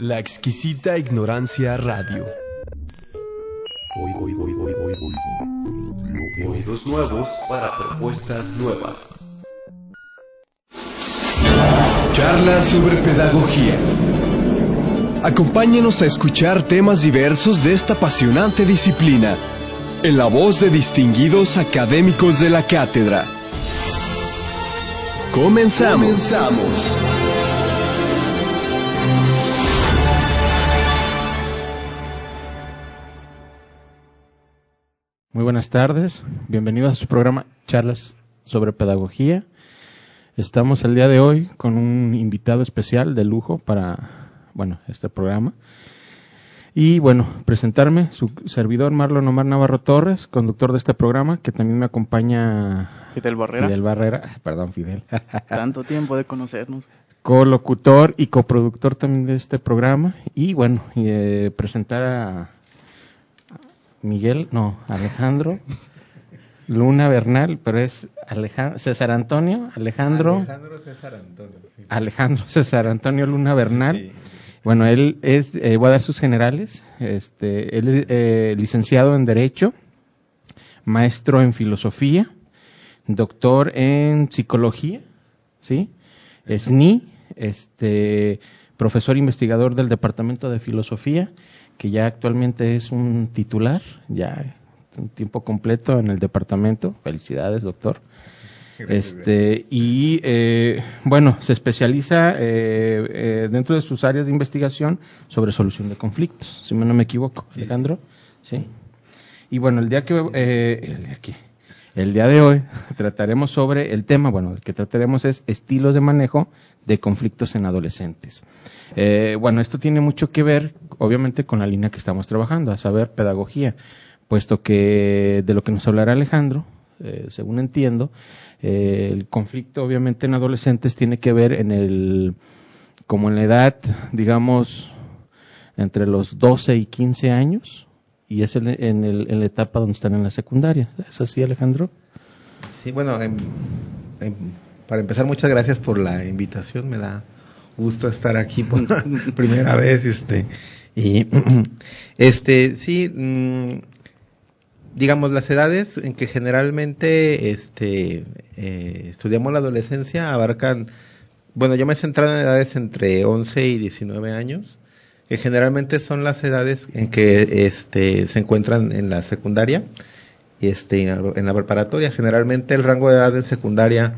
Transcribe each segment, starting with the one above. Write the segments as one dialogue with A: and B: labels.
A: La exquisita ignorancia radio.
B: Oídos nuevos para propuestas nuevas.
A: Charla sobre pedagogía. Acompáñenos a escuchar temas diversos de esta apasionante disciplina en la voz de distinguidos académicos de la cátedra. Comenzamos. Comenzamos.
C: Muy buenas tardes, bienvenidos a su programa Charlas sobre Pedagogía. Estamos el día de hoy con un invitado especial de lujo para, bueno, este programa. Y bueno, presentarme, su servidor Marlon Omar Navarro Torres, conductor de este programa, que también me acompaña
D: Fidel Barrera.
C: Fidel Barrera, perdón, Fidel.
D: Tanto tiempo de conocernos.
C: Colocutor y coproductor también de este programa. Y bueno, eh, presentar a Miguel, no, Alejandro Luna Bernal, pero es Alejandro, César Antonio, Alejandro.
E: Alejandro César Antonio. Sí.
C: Alejandro César Antonio Luna Bernal. Sí. Bueno, él es, eh, voy a dar sus generales, este, él es eh, licenciado en Derecho, maestro en Filosofía, doctor en Psicología, ¿sí? SNI, este, profesor investigador del Departamento de Filosofía, que ya actualmente es un titular, ya un tiempo completo en el departamento. Felicidades, doctor. Este, y eh, bueno, se especializa eh, eh, dentro de sus áreas de investigación sobre solución de conflictos, si no me equivoco, sí. Alejandro. Sí. Y bueno, el día que eh, el día que el día de hoy trataremos sobre el tema, bueno, el que trataremos es estilos de manejo de conflictos en adolescentes. Eh, bueno, esto tiene mucho que ver, obviamente, con la línea que estamos trabajando, a saber, pedagogía, puesto que de lo que nos hablará Alejandro, eh, según entiendo, eh, el conflicto, obviamente, en adolescentes tiene que ver en el, como en la edad, digamos, entre los 12 y 15 años, y es en, en, el, en, la etapa donde están en la secundaria. ¿Es así, Alejandro?
E: Sí, bueno, en, para empezar, muchas gracias por la invitación. Me da gusto estar aquí por primera vez. Este, y este, sí, mmm, digamos, las edades en que generalmente este, eh, estudiamos la adolescencia abarcan, bueno, yo me he centrado en edades entre 11 y 19 años que generalmente son las edades en que este, se encuentran en la secundaria y este, en la preparatoria. Generalmente el rango de edad en secundaria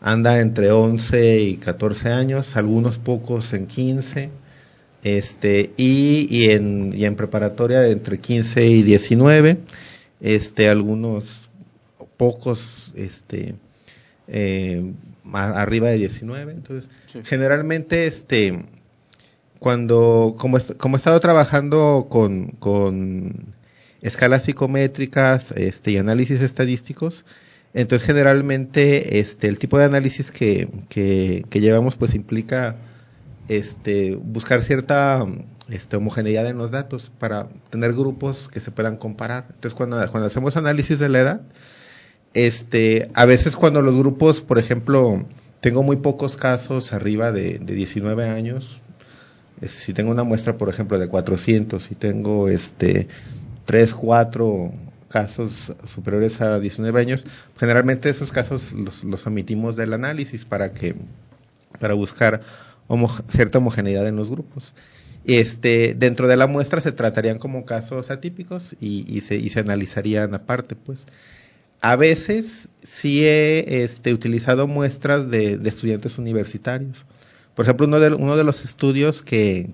E: anda entre 11 y 14 años, algunos pocos en 15, este, y, y, en, y en preparatoria entre 15 y 19, este, algunos pocos este, eh, arriba de 19. Entonces, sí. generalmente este, cuando, como, he estado trabajando con, escalas psicométricas este, y análisis estadísticos, entonces generalmente este, el tipo de análisis que, llevamos pues implica este, buscar cierta este, homogeneidad en los datos para tener grupos que se puedan comparar. Entonces cuando, cuando hacemos análisis de la edad, este, a veces cuando los grupos, por ejemplo, tengo muy pocos casos arriba de, de 19 años, si tengo una muestra, por ejemplo, de 400, si tengo este 3, 4 casos superiores a 19 años, generalmente esos casos los, omitimos del análisis para que para buscar cierta homogeneidad en los grupos. Este, dentro de la muestra se tratarían como casos atípicos y, y, se, y se analizarían aparte, pues. A veces sí he este, utilizado muestras de estudiantes universitarios por ejemplo, uno de, uno de los estudios que,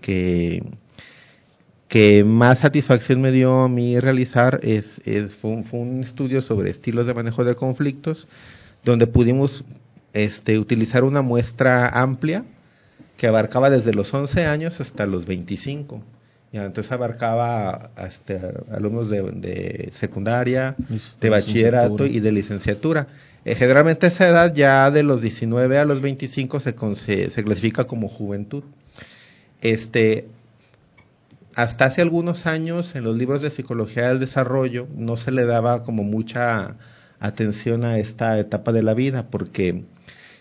E: que, más satisfacción me dio a mí realizar es, es fue, un, fue, un, estudio sobre estilos de manejo de conflictos, donde pudimos este, utilizar una muestra amplia que abarcaba desde los 11 años hasta los 25. Ya, entonces abarcaba hasta alumnos de, de secundaria, de bachillerato y de licenciatura. Eh, generalmente esa edad ya de los 19 a los 25 se, con- se, se clasifica como juventud. Este, hasta hace algunos años en los libros de psicología del desarrollo no se le daba como mucha atención a esta etapa de la vida porque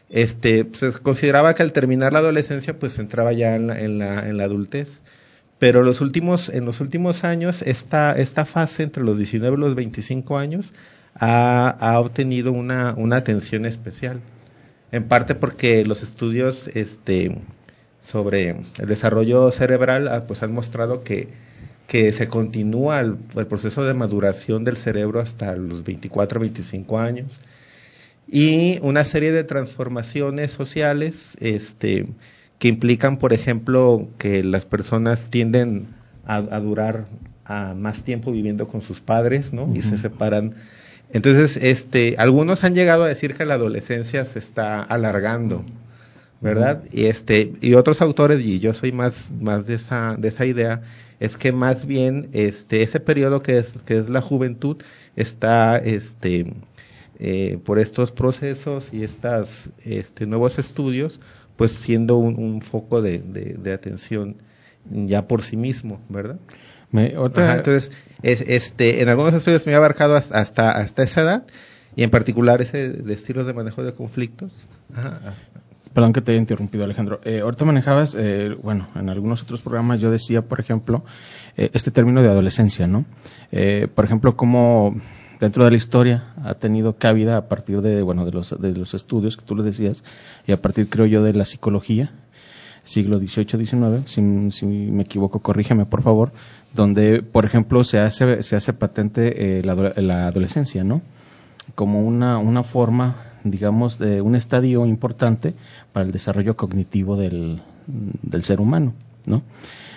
E: este se consideraba que al terminar la adolescencia pues entraba ya en la, en la, en la adultez pero en los últimos años esta fase entre los 19 y los 25 años ha, obtenido una, atención especial. En parte porque los estudios este sobre el desarrollo cerebral ah, pues han mostrado que, se continúa el, el proceso de maduración del cerebro hasta los 24 25 años. Y una serie de transformaciones sociales este que implican por ejemplo que las personas tienden a, a durar a más tiempo viviendo con sus padres no y se separan. Entonces este algunos han llegado a decir que la adolescencia se está alargando ¿verdad? Y este y otros autores y yo soy más más de esa de esa idea es que más bien este ese periodo que es que es la juventud está este eh, por estos procesos y estas este nuevos estudios pues siendo un, un foco de, de, de atención ya por sí mismo, ¿verdad?
C: Me- otra-
E: Ajá, entonces, es- este, en algunos estudios me ha abarcado hasta, hasta, esa edad, y en particular ese de estilos de manejo de conflictos. Ajá, hasta-
C: Perdón que te haya interrumpido, Alejandro. Eh, ahorita manejabas, eh, bueno, en algunos otros programas yo decía, por ejemplo, eh, este término de adolescencia, ¿no? Eh, por ejemplo, cómo dentro de la historia ha tenido cabida a partir de, bueno, de los, de los estudios que tú le decías y a partir, creo yo, de la psicología, siglo XVIII, XIX, si, me equivoco, corrígeme, por favor, donde, por ejemplo, se hace, se hace patente eh, la adolescencia, ¿no? como una, una forma, digamos, de un estadio importante para el desarrollo cognitivo del, del ser humano, ¿no?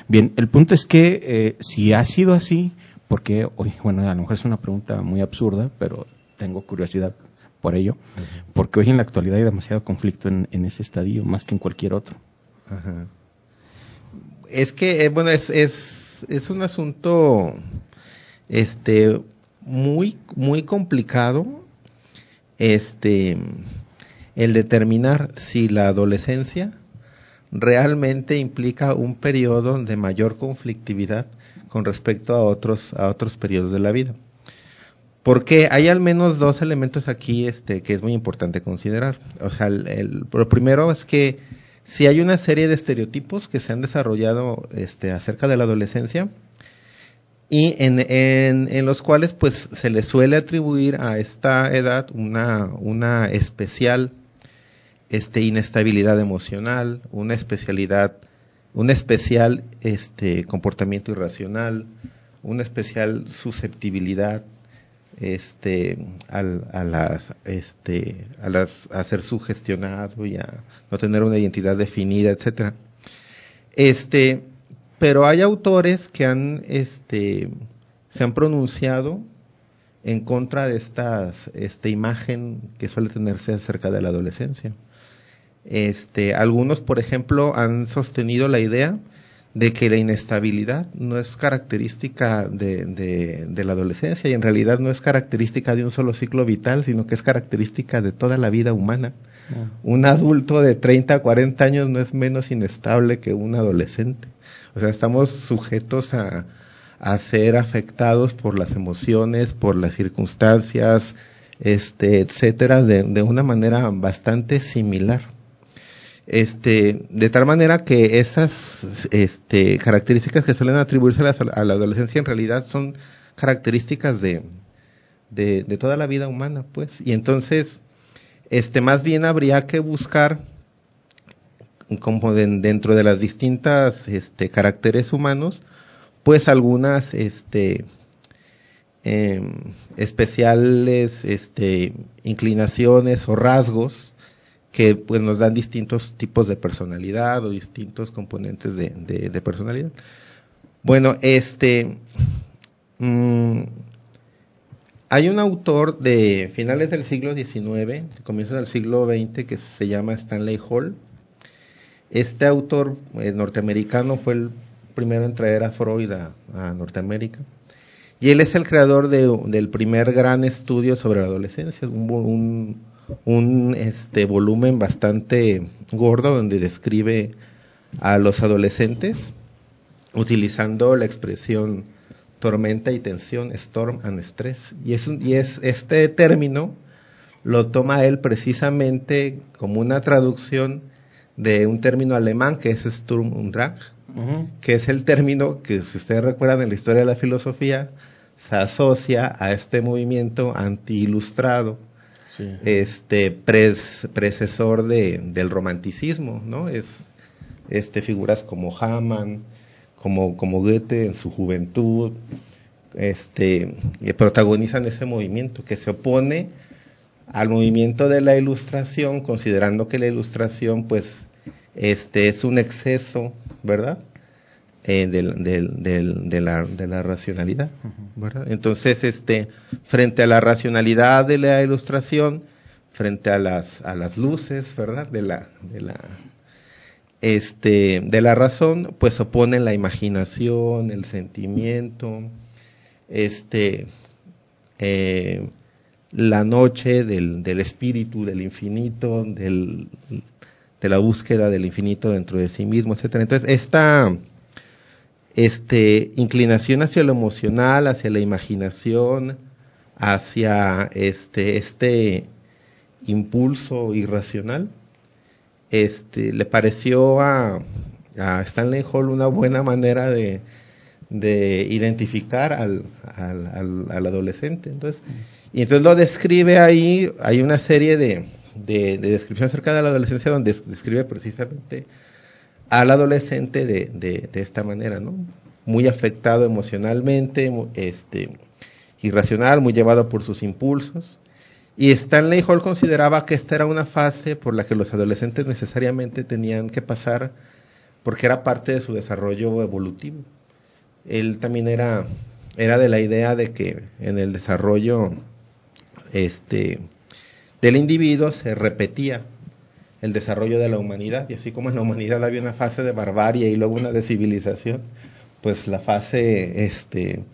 C: Bien, el punto es que eh, si ha sido así, porque hoy, bueno, a lo mejor es una pregunta muy absurda, pero tengo curiosidad por ello, porque hoy en la actualidad hay demasiado conflicto en, en ese estadio, más que en cualquier otro.
E: Ajá. Es que, eh, bueno, es, es, es un asunto este muy, muy complicado este el determinar si la adolescencia realmente implica un periodo de mayor conflictividad con respecto a otros, a otros periodos de la vida. Porque hay al menos dos elementos aquí este, que es muy importante considerar. O sea, el, el- lo primero es que si hay una serie de estereotipos que se han desarrollado este, acerca de la adolescencia y en, los cuales pues se le suele atribuir a esta edad una, una especial este, inestabilidad emocional, una especialidad, un especial este, comportamiento irracional, una especial susceptibilidad este al, este a las a ser sugestionado y a no tener una identidad definida etcétera. Este pero hay autores que han este se han pronunciado en contra de estas esta imagen que suele tenerse acerca de la adolescencia este algunos por ejemplo han sostenido la idea de que la inestabilidad no es característica de, de, de, la adolescencia y en realidad no es característica de un solo ciclo vital, sino que es característica de toda la vida humana. Uh. Un adulto de 30 a 40 años no es menos inestable que un adolescente. O sea, estamos sujetos a, a ser afectados por las emociones, por las circunstancias, este, etcétera, de, de una manera bastante similar este, de tal manera que esas este, características que suelen atribuirse a la, adolescencia en realidad son características de, de, de, toda la vida humana, pues. Y entonces, este, más bien habría que buscar, como de, dentro de las distintas este, caracteres humanos, pues algunas este, eh, especiales este, inclinaciones o rasgos que pues nos dan distintos tipos de personalidad o distintos componentes de, personalidad. Bueno, este mmm, hay un autor de finales del siglo XIX, comienzos del siglo XX, que se llama Stanley Hall. este autor eh, norteamericano fue el primero en traer a Freud a, Norteamérica. Y él es el creador del primer gran estudio sobre la adolescencia, un, este, volumen bastante gordo donde describe a los adolescentes utilizando la expresión tormenta y tensión, storm and stress. Y es, y es este término lo toma él precisamente como una traducción de un término alemán que es Sturm und Drang, que es el término que, si ustedes recuerdan en la historia de la filosofía, se asocia a este movimiento anti-ilustrado, este precesor de, del romanticismo, ¿no? Es este, figuras como Hamann, como, como Goethe en su juventud, este, protagonizan ese movimiento que se opone al movimiento de la ilustración, considerando que la ilustración, pues, este es un exceso, ¿verdad? Eh, del, del, de, la, de la racionalidad, ¿verdad? Entonces, este, frente a la racionalidad de la ilustración, frente a las, a las luces, ¿verdad? De la, de la, este, de la razón, pues opone la imaginación, el sentimiento, este, eh, la noche del, del, espíritu, del infinito, del, de la búsqueda del infinito dentro de sí mismo, etcétera. Entonces, esta este, inclinación hacia lo emocional, hacia la imaginación, hacia este, este impulso irracional, este, le pareció a, Stanley Hall una buena manera de, de identificar al, adolescente. Entonces, y entonces lo describe ahí, hay una serie de descripciones acerca de la adolescencia donde describe precisamente al adolescente de, de, de, esta manera, ¿no? Muy afectado emocionalmente, este, irracional, muy llevado por sus impulsos. Y Stanley Hall consideraba que esta era una fase por la que los adolescentes necesariamente tenían que pasar porque era parte de su desarrollo evolutivo. Él también era, era de la idea de que en el desarrollo este, del individuo se repetía el desarrollo de la humanidad y así como en la humanidad había una fase de barbarie y luego una de civilización, pues la fase este,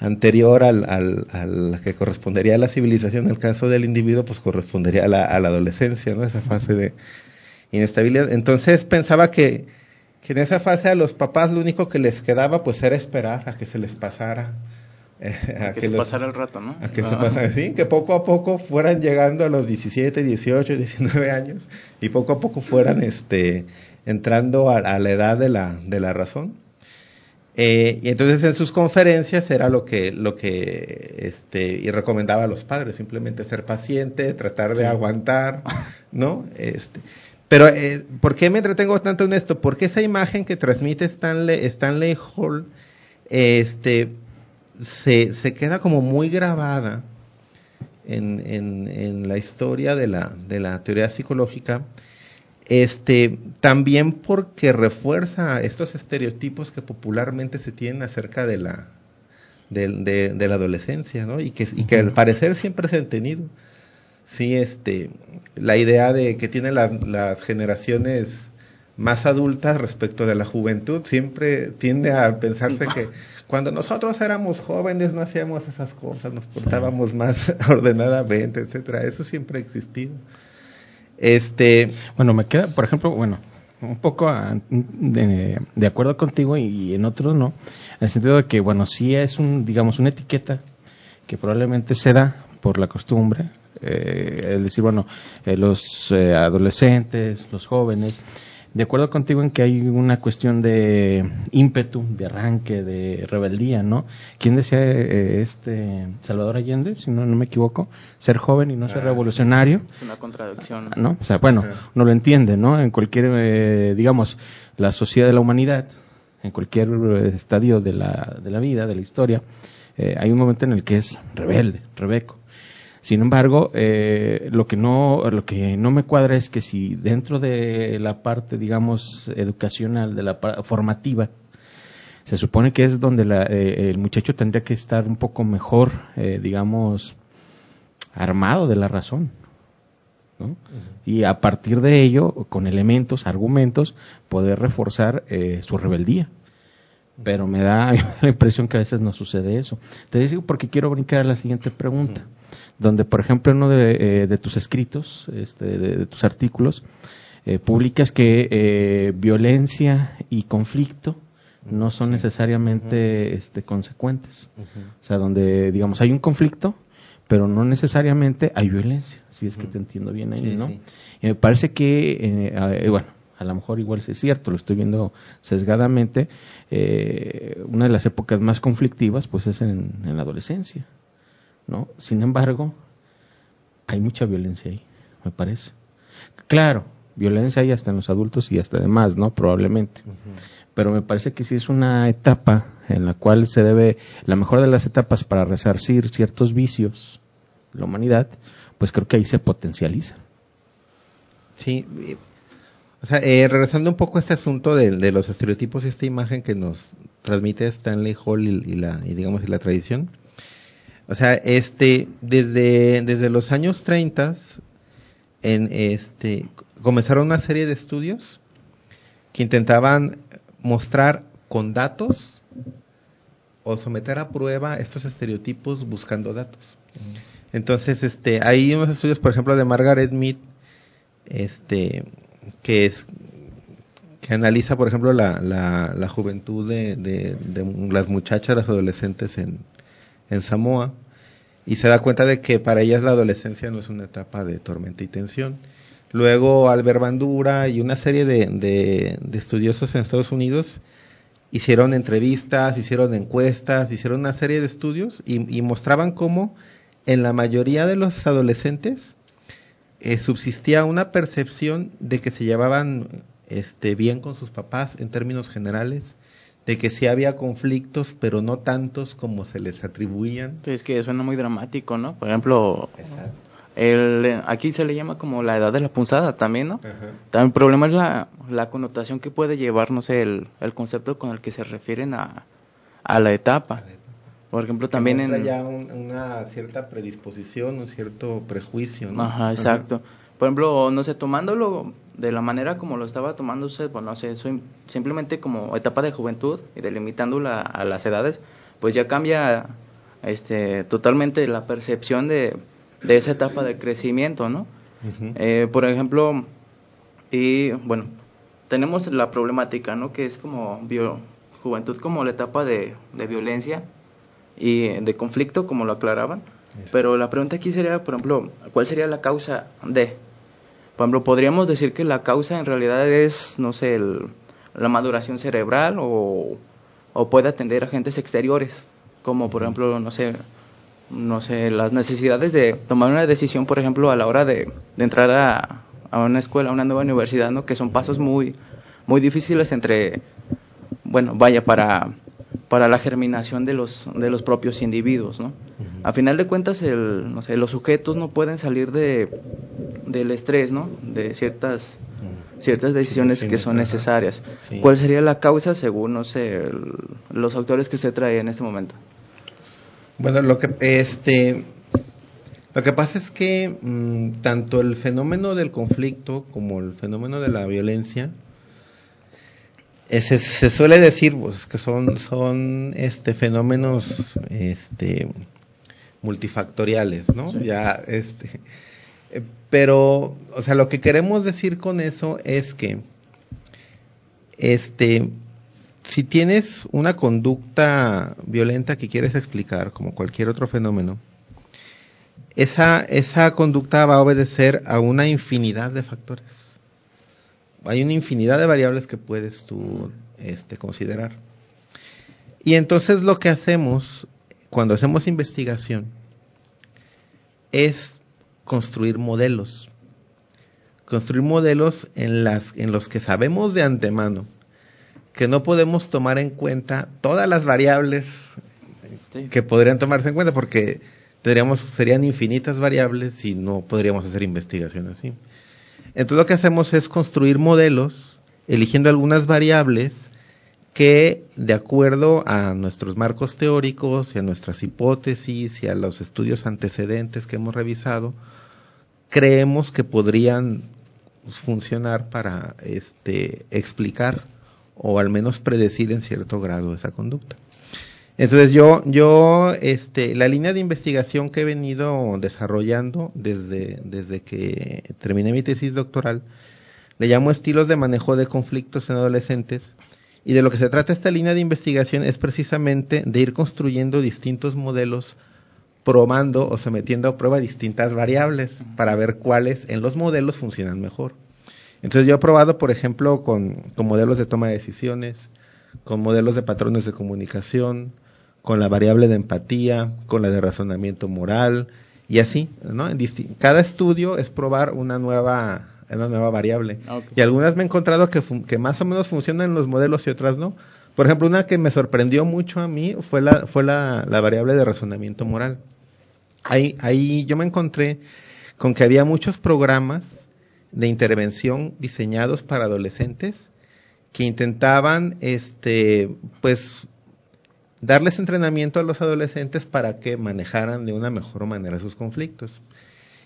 E: anterior al, al, a la que correspondería a la civilización en el caso del individuo, pues correspondería a la, a la adolescencia, ¿no? Esa fase de inestabilidad. Entonces pensaba que, que en esa fase a los papás lo único que les quedaba pues era esperar a que se les pasara
D: a que, se pasara el rato, ¿no?
E: A que se pasara, sí, que poco a poco fueran llegando a los 17, 18, 19 años y poco a poco fueran este, entrando a, la edad de la, de la razón. Eh, y entonces en sus conferencias era lo que, lo que este, y recomendaba a los padres, simplemente ser paciente, tratar de aguantar, ¿no? Este, pero, eh, ¿por qué me entretengo tanto en esto? Porque esa imagen que transmite Stanley, Stanley Hall, este, se, se queda como muy grabada en, en, en la historia de la, de la teoría psicológica, este, también porque refuerza estos estereotipos que popularmente se tienen acerca de la, de, de, de la adolescencia, ¿no? Y que, y que al parecer siempre se han tenido. Sí, este, la idea de que tienen las, las generaciones más adultas respecto de la juventud siempre tiende a pensarse que cuando nosotros éramos jóvenes no hacíamos esas cosas, nos portábamos más ordenadamente, etcétera. Eso siempre ha existido. Este,
C: bueno, me queda, por ejemplo, bueno, un poco de, de, acuerdo contigo y, en otros no, en el sentido de que, bueno, sí es un, digamos, una etiqueta que probablemente se da por la costumbre, eh, es decir, bueno, eh, los eh, adolescentes, los jóvenes, de acuerdo contigo en que hay una cuestión de ímpetu, de arranque, de rebeldía, ¿no? ¿Quién decía eh, este Salvador Allende, si no, no me equivoco? Ser joven y no ser ah, revolucionario.
D: Es una contradicción.
C: ¿No? O sea, bueno, no lo entiende, ¿no? En cualquier, eh, digamos, la sociedad de la humanidad, en cualquier eh, estadio de la, de la vida, de la historia, hay un momento en el que es rebelde, rebeco. Sin embargo, eh, lo que no lo que no me cuadra es que si dentro de la parte, digamos, educacional, de la formativa, se supone que es donde la, eh, el muchacho tendría que estar un poco mejor, eh, digamos, armado de la razón. ¿no? Y a partir de ello, con elementos, argumentos, poder reforzar eh, su rebeldía. Pero me da la impresión que a veces no sucede eso. Te digo porque quiero brincar a la siguiente pregunta, donde, por ejemplo, en uno de, eh, tus escritos, este, de, tus artículos, eh, publicas que violencia y conflicto no son necesariamente este, consecuentes. O sea, donde, digamos, hay un conflicto, pero no necesariamente hay violencia, si es que te entiendo bien ahí, ¿no? Y me parece que, eh, eh, bueno, a lo mejor igual es cierto, lo estoy viendo sesgadamente, eh, una de las épocas más conflictivas pues es en, la adolescencia, ¿no? Sin embargo, hay mucha violencia ahí, me parece. Claro, violencia hay hasta en los adultos y hasta demás, ¿no? Probablemente pero me parece que sí es una etapa en la cual se debe, la mejor de las etapas para resarcir ciertos vicios de la humanidad, pues creo que ahí se potencializa.
E: Sí, o sea, eh, regresando un poco a este asunto de, los estereotipos y esta imagen que nos transmite Stanley Hall y, la, y digamos, y la tradición. O sea, este, desde, desde los años 30, en este, comenzaron una serie de estudios que intentaban mostrar con datos o someter a prueba estos estereotipos buscando datos. Entonces, este, hay unos estudios, por ejemplo, de Margaret Mead, este, que es que analiza, por ejemplo, la, la, juventud de, de, las muchachas, las adolescentes en, en Samoa, y se da cuenta de que para ellas la adolescencia no es una etapa de tormenta y tensión, Luego Albert Bandura y una serie de, estudiosos en Estados Unidos hicieron entrevistas, hicieron encuestas, hicieron una serie de estudios y, mostraban cómo en la mayoría de los adolescentes eh, subsistía una percepción de que se llevaban este, bien con sus papás en términos generales, de que sí había conflictos, pero no tantos como se les atribuían.
D: Es que suena muy dramático, ¿no? Por ejemplo, Exacto. El, aquí se le llama como la edad de la punzada también, ¿no? También el problema es la, la, connotación que puede llevar, no sé, el, el concepto con el que se refieren a, a la etapa. Por ejemplo, también
E: en... ya una cierta predisposición, un cierto prejuicio, ¿no?
D: Ajá, exacto. Por ejemplo, no sé, tomándolo de la manera como lo estaba tomando usted, pues no sé, soy simplemente como etapa de juventud y delimitándola a las edades, pues ya cambia este totalmente la percepción de de esa etapa de crecimiento, ¿no? Eh, por ejemplo, y bueno, tenemos la problemática, ¿no? Que es como juventud como la etapa de, violencia y de conflicto, como lo aclaraban. Pero la pregunta aquí sería, por ejemplo, ¿cuál sería la causa de? Por ejemplo, podríamos decir que la causa en realidad es, no sé, la maduración cerebral o, o puede atender agentes exteriores, como por ejemplo, no sé, no sé, las necesidades de tomar una decisión, por ejemplo, a la hora de, entrar a, a, una escuela, a una nueva universidad, ¿no? Que son pasos muy, muy difíciles entre, bueno, vaya, para, para la germinación de los, de los propios individuos, ¿no? A final de cuentas, el, no sé, los sujetos no pueden salir de, del estrés, ¿no? De ciertas, ciertas decisiones que son necesarias. ¿Cuál sería la causa según, no sé, los autores que usted trae en este momento?
E: Bueno, lo que este lo que pasa es que mm, tanto el fenómeno del conflicto como el fenómeno de la violencia eh, se, suele decir pues, que son son este fenómenos este multifactoriales, ¿no? Ya este eh, pero o sea, lo que queremos decir con eso es que este si tienes una conducta violenta que quieres explicar, como cualquier otro fenómeno, esa, esa conducta va a obedecer a una infinidad de factores. Hay una infinidad de variables que puedes tú este, considerar. Y entonces lo que hacemos cuando hacemos investigación es construir modelos. Construir modelos en, las, en los que sabemos de antemano que no podemos tomar en cuenta todas las variables que podrían tomarse en cuenta porque tendríamos, serían infinitas variables y no podríamos hacer investigación así. Entonces lo que hacemos es construir modelos eligiendo algunas variables que de acuerdo a nuestros marcos teóricos y a nuestras hipótesis y a los estudios antecedentes que hemos revisado, creemos que podrían funcionar para este, explicar o al menos predecir en cierto grado esa conducta. Entonces yo, yo, este, la línea de investigación que he venido desarrollando desde, desde que terminé mi tesis doctoral, le llamo estilos de manejo de conflictos en adolescentes. Y de lo que se trata esta línea de investigación es precisamente de ir construyendo distintos modelos, probando o sometiendo a prueba distintas variables para ver cuáles en los modelos funcionan mejor. Entonces yo he probado, por ejemplo, con, con modelos de toma de decisiones, con modelos de patrones de comunicación, con la variable de empatía, con la de razonamiento moral y así, ¿no? Cada estudio es probar una nueva una nueva variable. Ah, y algunas me he encontrado que, que más o menos funcionan en los modelos y otras no. Por ejemplo, una que me sorprendió mucho a mí fue la, fue la, la variable de razonamiento moral. Ahí, ahí yo me encontré con que había muchos programas de intervención diseñados para adolescentes que intentaban, este, pues, darles entrenamiento a los adolescentes para que manejaran de una mejor manera sus conflictos.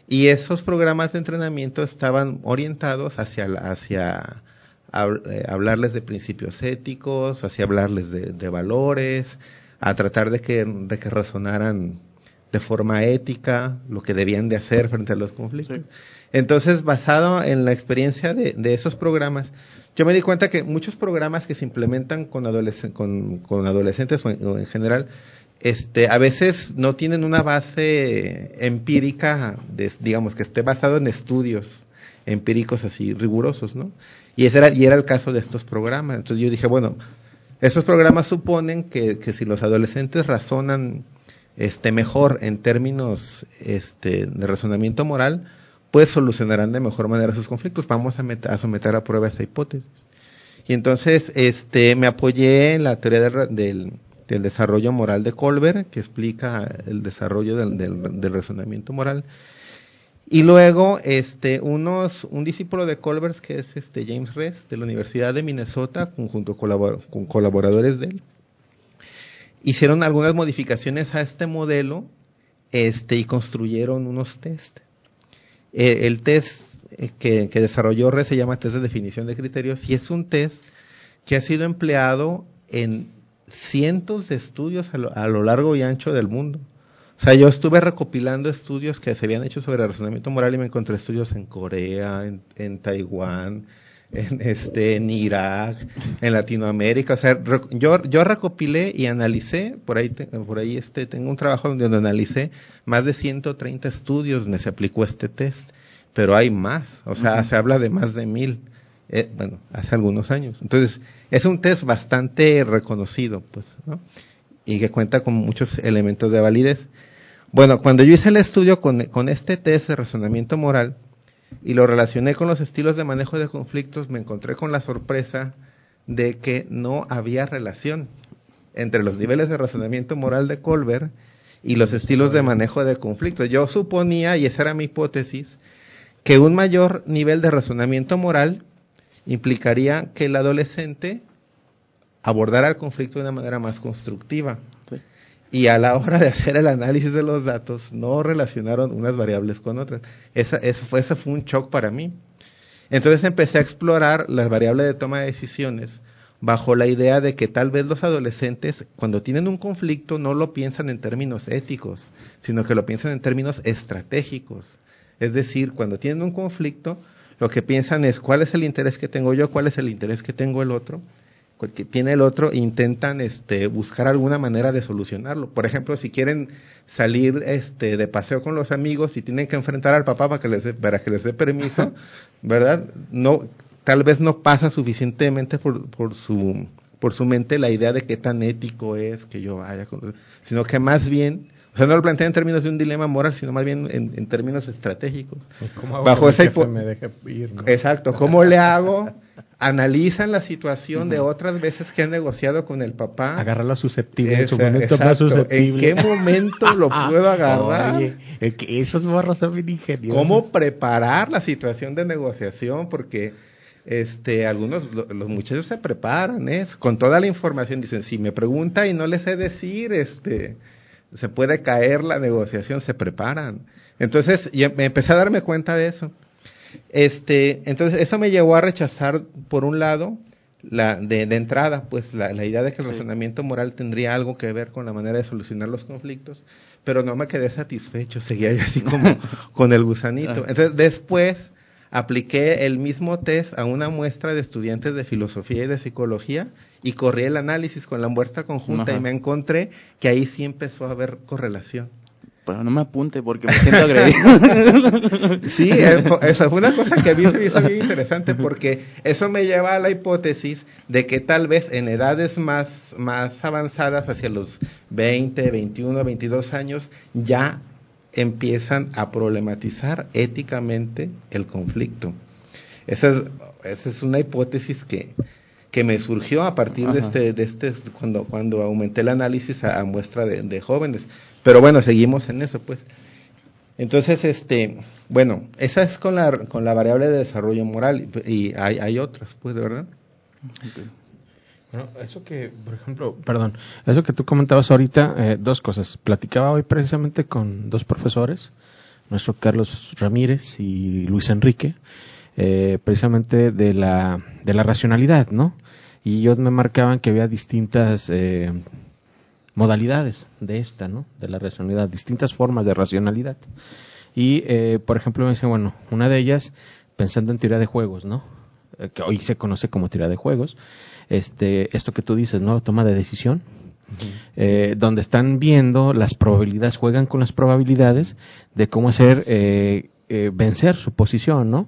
E: Y esos programas de entrenamiento estaban orientados hacia, eh, hablarles de principios éticos, hacia hablarles de, valores, a tratar de de que razonaran de forma ética lo que debían de hacer frente a los conflictos. Entonces, basado en la experiencia de, esos programas, yo me di cuenta que muchos programas que se implementan con, con, adolescentes o en, general, este, a veces no tienen una base empírica, de, digamos, que esté basado en estudios empíricos así rigurosos, ¿no? Y ese era, y era el caso de estos programas. Entonces yo dije, bueno, estos programas suponen que, que si los adolescentes razonan este, mejor en términos este, de razonamiento moral, pues solucionarán de mejor manera sus conflictos. Vamos a, someter a prueba esa hipótesis. Y entonces este, me apoyé en la teoría del, desarrollo moral de Colbert, que explica el desarrollo del, razonamiento moral. Y luego, este, unos, un discípulo de Colbert, que es este James Rest, de la Universidad de Minnesota, junto con colaboradores de él, hicieron algunas modificaciones a este modelo este, y construyeron unos test. Eh, el test eh, que, desarrolló RE se llama test de definición de criterios y es un test que ha sido empleado en cientos de estudios a lo, largo y ancho del mundo. O sea, yo estuve recopilando estudios que se habían hecho sobre razonamiento moral y me encontré estudios en Corea, en Taiwán, en, este, en Irak, en Latinoamérica. O sea, yo, yo recopilé y analicé, por ahí, por ahí este, tengo un trabajo donde, analicé más de 130 estudios donde se aplicó este test, pero hay más, o sea, se habla de más de mil, eh, bueno, hace algunos años. Entonces, es un test bastante reconocido, pues, ¿no? Y que cuenta con muchos elementos de validez. Bueno, cuando yo hice el estudio con, con este test de razonamiento moral, y lo relacioné con los estilos de manejo de conflictos, me encontré con la sorpresa de que no había relación entre los niveles de razonamiento moral de Colbert y los estilos de manejo de conflictos. Yo suponía, y esa era mi hipótesis, que un mayor nivel de razonamiento moral implicaría que el adolescente abordara el conflicto de una manera más constructiva y a la hora de hacer el análisis de los datos no relacionaron unas variables con otras. Esa, eso fue, ese fue un shock para mí. Entonces empecé a explorar las variables de toma de decisiones bajo la idea de que tal vez los adolescentes cuando tienen un conflicto no lo piensan en términos éticos, sino que lo piensan en términos estratégicos. Es decir, cuando tienen un conflicto, lo que piensan es cuál es el interés que tengo yo, cuál es el interés que tengo el otro, que tiene el otro, intentan este, buscar alguna manera de solucionarlo. Por ejemplo, si quieren salir este, de paseo con los amigos y tienen que enfrentar al papá para que les dé, para que les dé permiso, ¿verdad? No, tal vez no pasa suficientemente por, por su por su mente la idea de qué tan ético es que yo vaya, con, sino que más bien o sea, no lo plantea en términos de un dilema moral, sino más bien en, términos estratégicos. Bajo esa Exacto. ¿Cómo le hago? Analizan la situación de otras veces que han negociado con el papá.
C: Agarrarlo susceptible en su momento más susceptible.
E: ¿En qué momento lo puedo agarrar? Oye,
C: esos morros son bien ingeniosos.
E: ¿Cómo preparar la situación de negociación? Porque este, algunos, los muchachos se preparan, ¿eh? Con toda la información dicen, si me pregunta y no le sé decir, este, se puede caer la negociación, se preparan. Entonces, ya me empecé a darme cuenta de eso. Este, entonces, eso me llevó a rechazar, por un lado, la, de, de entrada, pues la, la idea de que el razonamiento moral tendría algo que ver con la manera de solucionar los conflictos, pero no me quedé satisfecho, seguía yo así como con el gusanito. Entonces, después apliqué el mismo test a una muestra de estudiantes de filosofía y de psicología y corrí el análisis con la muestra conjunta y me encontré que ahí sí empezó a haber correlación.
D: Pero no me apunte porque me siento agredido.
E: sí, eh, eso fue una cosa que a mí me hizo bien interesante porque eso me lleva a la hipótesis de que tal vez en edades más, más avanzadas, hacia los 20, 21, 22 años, ya empiezan a problematizar éticamente el conflicto. Esa es, esa es una hipótesis que, que me surgió a partir de este, de este cuando, cuando aumenté el análisis a, muestra de, jóvenes. Pero bueno, seguimos en eso, pues. Entonces, este, bueno, esa es con la, con la variable de desarrollo moral y hay, hay otras, pues, de verdad.
C: Bueno, eso que, por ejemplo, perdón, eso que tú comentabas ahorita, eh, dos cosas. Platicaba hoy precisamente con dos profesores, nuestro Carlos Ramírez y Luis Enrique, eh, precisamente de la, de la racionalidad, ¿no? Y ellos me marcaban que había distintas eh, modalidades de esta, ¿no? De la racionalidad, distintas formas de racionalidad. Y, eh, por ejemplo, me dicen, bueno, una de ellas, pensando en teoría de juegos, ¿no? que hoy se conoce como teoría de juegos, este, esto que tú dices, ¿no? Toma de decisión, eh, donde están viendo las probabilidades, juegan con las probabilidades de cómo hacer eh, eh, vencer su posición, ¿no?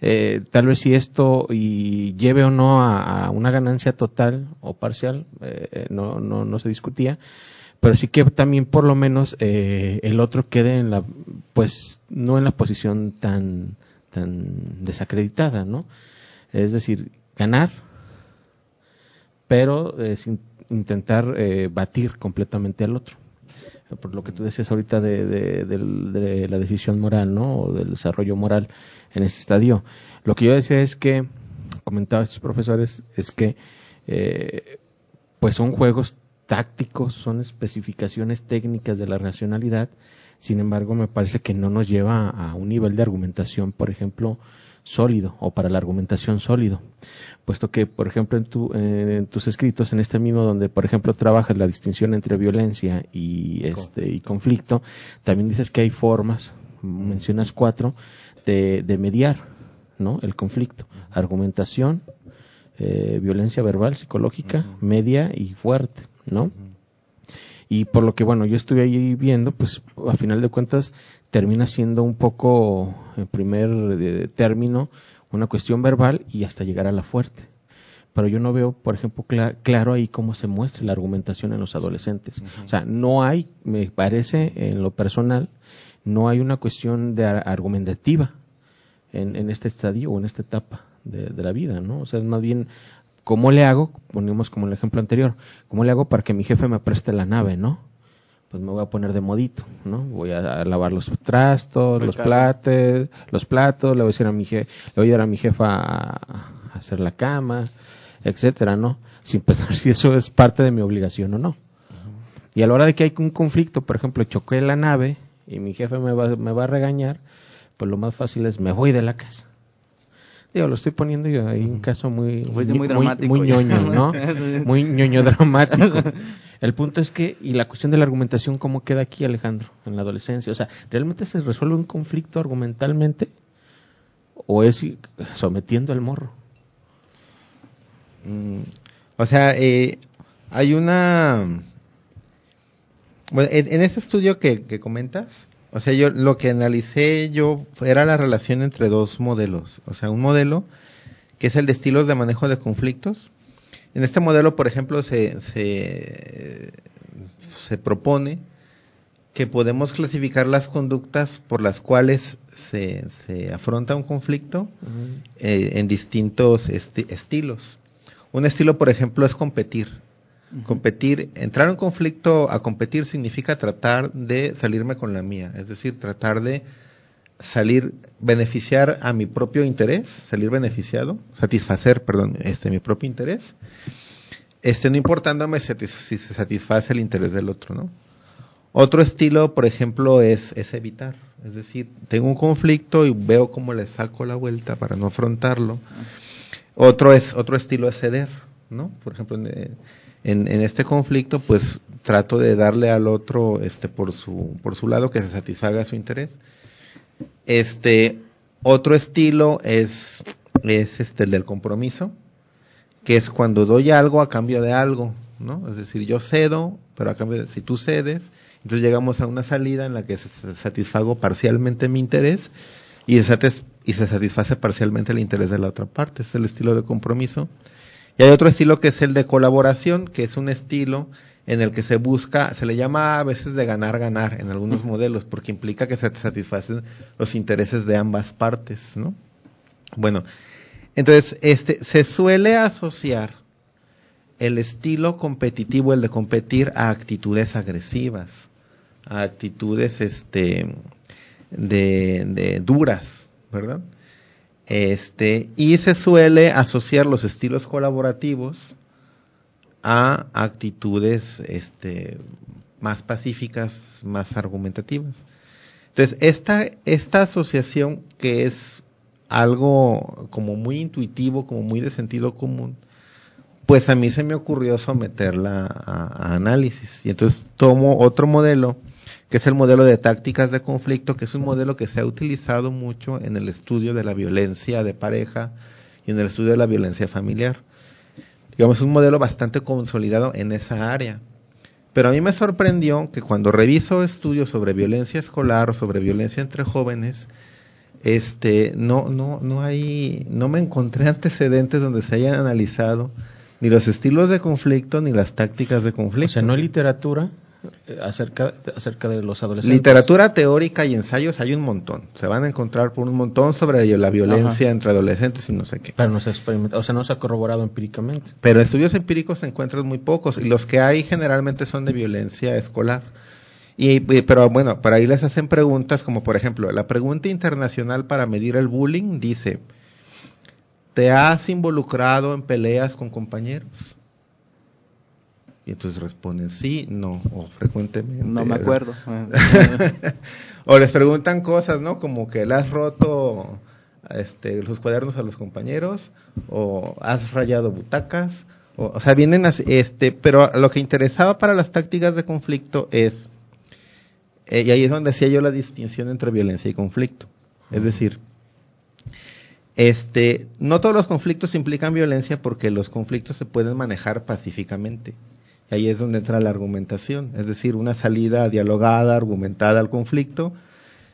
C: Eh, tal vez si esto y lleve o no a, una ganancia total o parcial, no, no, no se discutía, pero sí que también por lo menos el otro quede en la, pues no en la posición tan, tan desacreditada, ¿no? Es decir, ganar, pero sin intentar batir completamente al otro por lo que tú decías ahorita de, de, la decisión moral, ¿no? O del desarrollo moral en ese estadio. Lo que yo decía es que, comentaba estos profesores, es que, eh, pues son juegos tácticos, son especificaciones técnicas de la racionalidad, sin embargo me parece que no nos lleva a un nivel de argumentación, por ejemplo, sólido o para la argumentación sólido, puesto que, por ejemplo, en, tu, en tus escritos, en este mismo donde, por ejemplo, trabajas la distinción entre violencia y, este, y conflicto, también dices que hay formas, mencionas cuatro, de, de mediar ¿no? el conflicto, argumentación, eh, violencia verbal, psicológica, media y fuerte, ¿no? Y por lo que, bueno, yo estuve ahí viendo, pues a final de cuentas termina siendo un poco, en primer término, una cuestión verbal y hasta llegar a la fuerte. Pero yo no veo, por ejemplo, claro ahí cómo se muestra la argumentación en los adolescentes. O sea, no hay, me parece, en lo personal, no hay una cuestión de argumentativa en, en este estadio o en esta etapa de, de, la vida, ¿no? O sea, es más bien, ¿cómo le hago? Ponemos como el ejemplo anterior, ¿cómo le hago para que mi jefe me preste la nave, ¿no? Pues me voy a poner de modito, ¿no? Voy a, lavar los trastos, los platos, los platos, le voy a decir a mi jefe, le voy a ayudar a mi jefa a, hacer la cama, etcétera, ¿no? Sin pensar si eso es parte de mi obligación o no. Y a la hora de que hay un conflicto, por ejemplo, choqué la nave y mi jefe me va, me va a regañar, pues lo más fácil es me voy de la casa. Digo, lo estoy poniendo yo ahí un caso muy,
D: muy, muy, dramático,
C: muy, ñoño, ¿no? muy ñoño dramático. El punto es que, y la cuestión de la argumentación, ¿cómo queda aquí, Alejandro, en la adolescencia? O sea, ¿realmente se resuelve un conflicto argumentalmente? ¿O es sometiendo al morro?
E: Mm, o sea, eh, hay una... Bueno, en, ese estudio que, que, comentas, o sea, yo lo que analicé yo era la relación entre dos modelos. O sea, un modelo que es el de estilos de manejo de conflictos en este modelo, por ejemplo, se, se, propone que podemos clasificar las conductas por las cuales se, se afronta un conflicto eh, en distintos estilos. Un estilo, por ejemplo, es competir. Competir, entrar en conflicto a competir significa tratar de salirme con la mía, es decir, tratar de salir, beneficiar a mi propio interés, salir beneficiado, satisfacer, perdón, este, mi propio interés, este, no importándome si se satisface el interés del otro, ¿no? Otro estilo, por ejemplo, es, es evitar. Es decir, tengo un conflicto y veo cómo le saco la vuelta para no afrontarlo. Otro, es, otro estilo es ceder, ¿no? Por ejemplo, en, este conflicto, pues trato de darle al otro, este, por su, por su lado, que se satisfaga su interés. Este, otro estilo es, es este, el del compromiso, que es cuando doy algo a cambio de algo, ¿no? Es decir, yo cedo, pero a cambio de, si tú cedes, entonces llegamos a una salida en la que se satisfago parcialmente mi interés y se, y se satisface parcialmente el interés de la otra parte. es el estilo de compromiso. Y hay otro estilo que es el de colaboración, que es un estilo en el que se busca, se le llama a veces de ganar-ganar en algunos modelos, porque implica que se satisfacen los intereses de ambas partes, ¿no? Bueno, entonces, este, se suele asociar el estilo competitivo, el de competir, a actitudes agresivas a actitudes este, de, duras, ¿verdad? Este, y se suele asociar los estilos colaborativos a actitudes este, más pacíficas, más argumentativas. Entonces, esta, esta asociación que es algo como muy intuitivo, como muy de sentido común, pues a mí se me ocurrió someterla a análisis. Y entonces tomo otro modelo que es el modelo de tácticas de conflicto, que es un modelo que se ha utilizado mucho en el estudio de la violencia de pareja y en el estudio de la violencia familiar. Digamos, es un modelo bastante consolidado en esa área. Pero a mí me sorprendió que cuando reviso estudios sobre violencia escolar o sobre violencia entre jóvenes, este, no, no, no hay, no me encontré antecedentes donde se hayan analizado ni los estilos de conflicto ni las tácticas de conflicto. O
C: sea, no hay literatura acerca, acerca de los adolescentes.
E: Literatura teórica y ensayos hay un montón. Se van a encontrar por un montón sobre la violencia entre adolescentes y no sé qué.
C: Pero no se ha o sea, no se ha corroborado empíricamente.
E: Pero estudios empíricos se encuentran muy pocos y los que hay generalmente son de violencia escolar. Y, pero bueno, para ahí les hacen preguntas como por ejemplo, la pregunta internacional para medir el bullying dice, ¿te has involucrado en peleas con compañeros? Y entonces responden sí, no, o frecuentemente.
D: No me acuerdo.
E: o les preguntan cosas, ¿no? Como que le has roto este, los cuadernos a los compañeros, o has rayado butacas, o, o sea, vienen así, este, pero lo que interesaba para las tácticas de conflicto es, eh, y ahí es donde hacía yo la distinción entre violencia y conflicto. Es decir, este, no todos los conflictos implican violencia porque los conflictos se pueden manejar pacíficamente. Y ahí es donde entra la argumentación, es decir, una salida dialogada, argumentada al conflicto,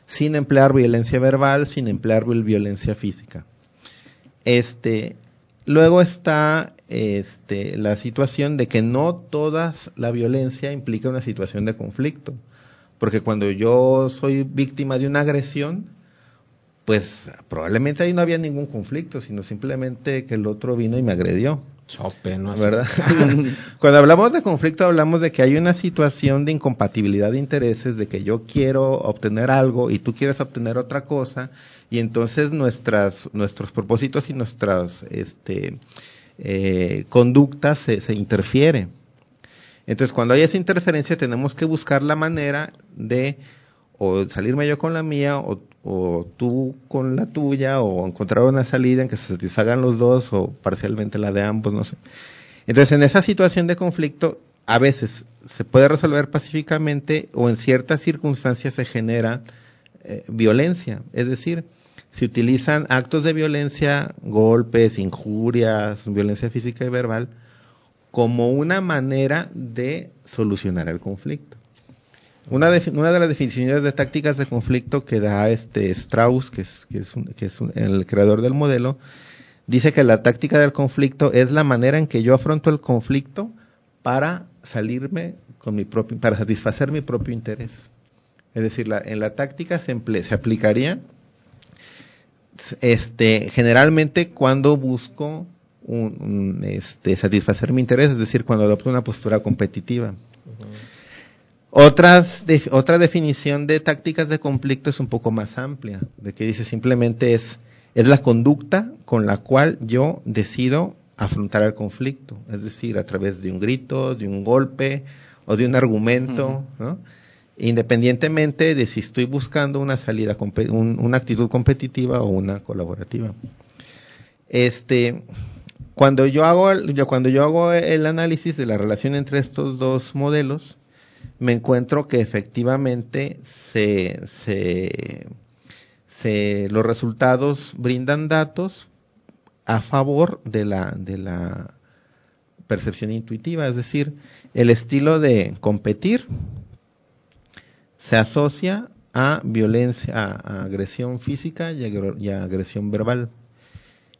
E: sin emplear violencia verbal, sin emplear violencia física. Este, luego está este, la situación de que no toda la violencia implica una situación de conflicto, porque cuando yo soy víctima de una agresión, pues probablemente ahí no había ningún conflicto, sino simplemente que el otro vino y me agredió.
C: Chope, ¿no?
E: ¿Verdad? Cuando hablamos de conflicto hablamos de que hay una situación de incompatibilidad de intereses, de que yo quiero obtener algo y tú quieres obtener otra cosa, y entonces nuestras, nuestros propósitos y nuestras este, eh, conductas se, se interfieren. Entonces cuando hay esa interferencia tenemos que buscar la manera de o salirme yo con la mía o, tú con la tuya o encontrar una salida en que se satisfagan los dos o parcialmente la de ambos, no sé. Entonces en esa situación de conflicto a veces se puede resolver pacíficamente o en ciertas circunstancias se genera eh, violencia, es decir, se utilizan actos de violencia, golpes, injurias, violencia física y verbal como una manera de solucionar el conflicto. Una, de, una de las definiciones de tácticas de conflicto que da este Strauss, que es, que es, que es el creador del modelo, dice que la táctica del conflicto es la manera en que yo afronto el conflicto para salirme con mi propio, para satisfacer mi propio interés. Es decir, la, en la táctica se, se aplicaría este, generalmente cuando busco un, este, satisfacer mi interés, es decir, cuando adopto una postura competitiva. Otras, otra definición de tácticas de conflicto es un poco más amplia, de que dice simplemente es, es la conducta con la cual yo decido afrontar el conflicto, es decir, a través de un grito, de un golpe o de un argumento, ¿no? independientemente de si estoy buscando una salida, una actitud competitiva o una colaborativa. Este, cuando yo hago, cuando yo hago el análisis de la relación entre estos dos modelos, me encuentro que efectivamente se, se, los resultados brindan datos a favor de la, de la percepción intuitiva, es decir, el estilo de competir se asocia a violencia, a, agresión física y, a, agresión verbal.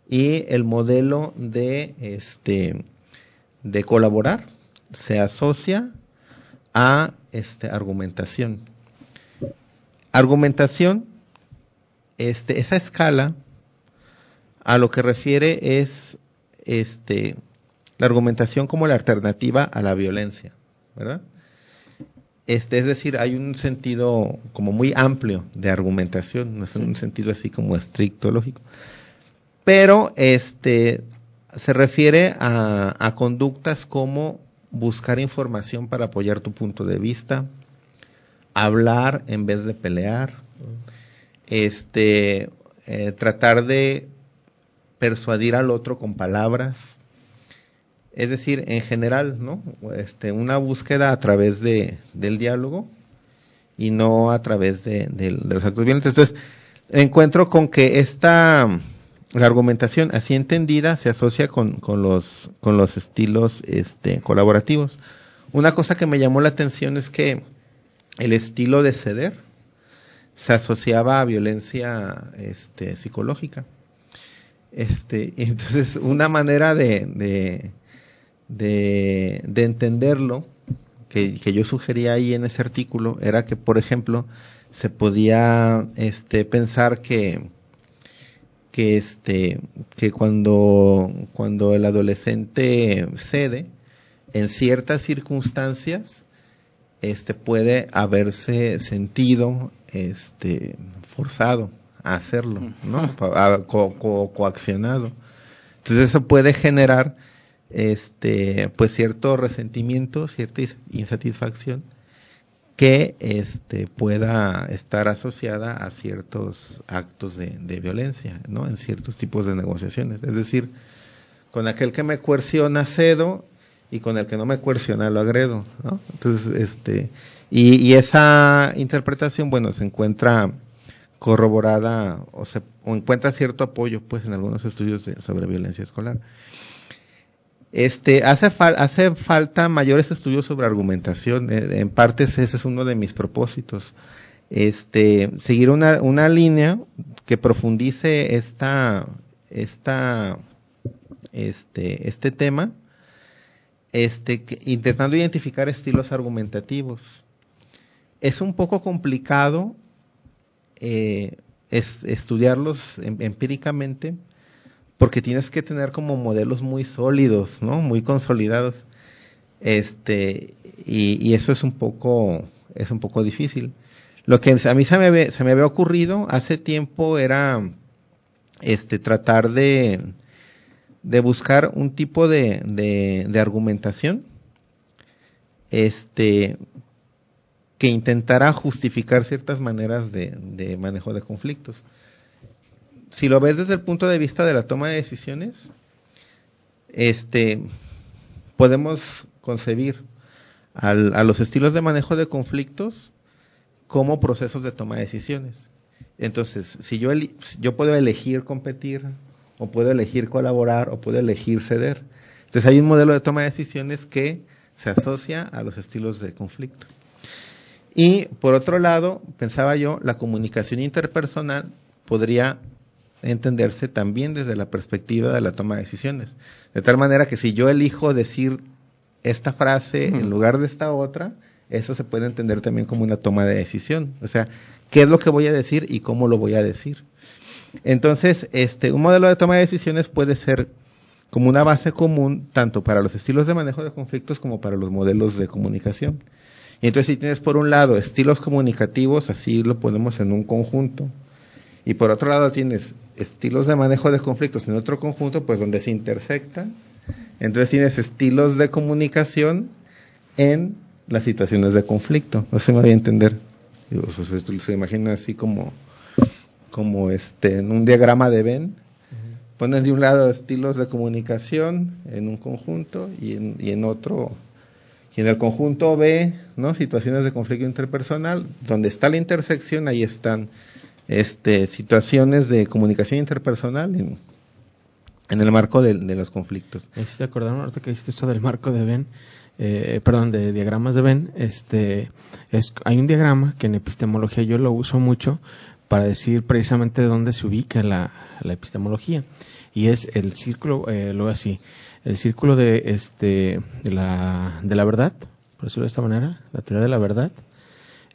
E: Y el modelo de este de colaborar se asocia a este argumentación. Argumentación, este, esa escala a lo que refiere es este la argumentación como la alternativa a la violencia, ¿verdad? Este, es decir, hay un sentido como muy amplio de argumentación, no es un sentido así como estricto lógico. Pero este se refiere a, a conductas como buscar información para apoyar tu punto de vista, hablar en vez de pelear, este, eh, tratar de persuadir al otro con palabras, es decir, en general, ¿no? Este, una búsqueda a través de, del diálogo y no a través de, los actos violentos. Entonces, encuentro con que esta la argumentación así entendida se asocia con, con, los, con los estilos este, colaborativos. Una cosa que me llamó la atención es que el estilo de ceder se asociaba a violencia este, psicológica. Este, entonces, una manera de, de, de entenderlo que, que, yo sugería ahí en ese artículo era que, por ejemplo, se podía este, pensar que, que, este, que cuando, cuando el adolescente cede, en ciertas circunstancias, este, puede haberse sentido este, forzado a hacerlo, ¿no? coaccionado. Entonces eso puede generar este, pues cierto resentimiento, cierta insatisfacción que este, pueda estar asociada a ciertos actos de, violencia, ¿no? En ciertos tipos de negociaciones. Es decir, con aquel que me coerciona cedo y con el que no me coerciona lo agredo, ¿no? Entonces, este, y, y esa interpretación, bueno, se encuentra corroborada o se o encuentra cierto apoyo, pues, en algunos estudios sobre violencia escolar. Este, hace, hace falta mayores estudios sobre argumentación. Eh, en partes ese es uno de mis propósitos. Este, seguir una, línea que profundice esta, este, este tema, este, intentando identificar estilos argumentativos. Es un poco complicado eh, estudiarlos em, empíricamente porque tienes que tener como modelos muy sólidos, ¿no? Muy consolidados. Este, y, eso es un poco, es un poco difícil. Lo que a mí se me, se me había ocurrido hace tiempo era, este, tratar de, de buscar un tipo de, de, argumentación, este, que intentara justificar ciertas maneras de, de manejo de conflictos si lo ves desde el punto de vista de la toma de decisiones, este, podemos concebir a los estilos de manejo de conflictos como procesos de toma de decisiones. Entonces, si yo, yo puedo elegir competir, o puedo elegir colaborar, o puedo elegir ceder. Entonces hay un modelo de toma de decisiones que se asocia a los estilos de conflicto. Y por otro lado, pensaba yo, la comunicación interpersonal podría entenderse también desde la perspectiva de la toma de decisiones. De tal manera que si yo elijo decir esta frase en lugar de esta otra, eso se puede entender también como una toma de decisión. O sea, ¿qué es lo que voy a decir y cómo lo voy a decir? Entonces, este, un modelo de toma de decisiones puede ser como una base común tanto para los estilos de manejo de conflictos como para los modelos de comunicación. Y entonces si tienes por un lado estilos comunicativos, así lo ponemos en un conjunto, y por otro lado tienes estilos de manejo de conflictos en otro conjunto, pues donde se intersectan. Entonces tienes estilos de comunicación en las situaciones de conflicto. No se me voy a entender. se imagina así como, como este, en un diagrama de Venn. Ponen de un lado estilos de comunicación en un conjunto y en, y en otro, y en el conjunto B, ¿no? Situaciones de conflicto interpersonal, donde está la intersección, ahí están este, situaciones de comunicación interpersonal en, el marco de, los conflictos.
C: Si te acordaron ahorita que dijiste esto del marco de Venn, eh, perdón, de diagramas de Venn, este, es, hay un diagrama que en epistemología yo lo uso mucho para decir precisamente dónde se ubica la, epistemología. Y es el círculo, eh, lo así, el círculo de, este, de, la, de la verdad, por decirlo de esta manera, la teoría de la verdad,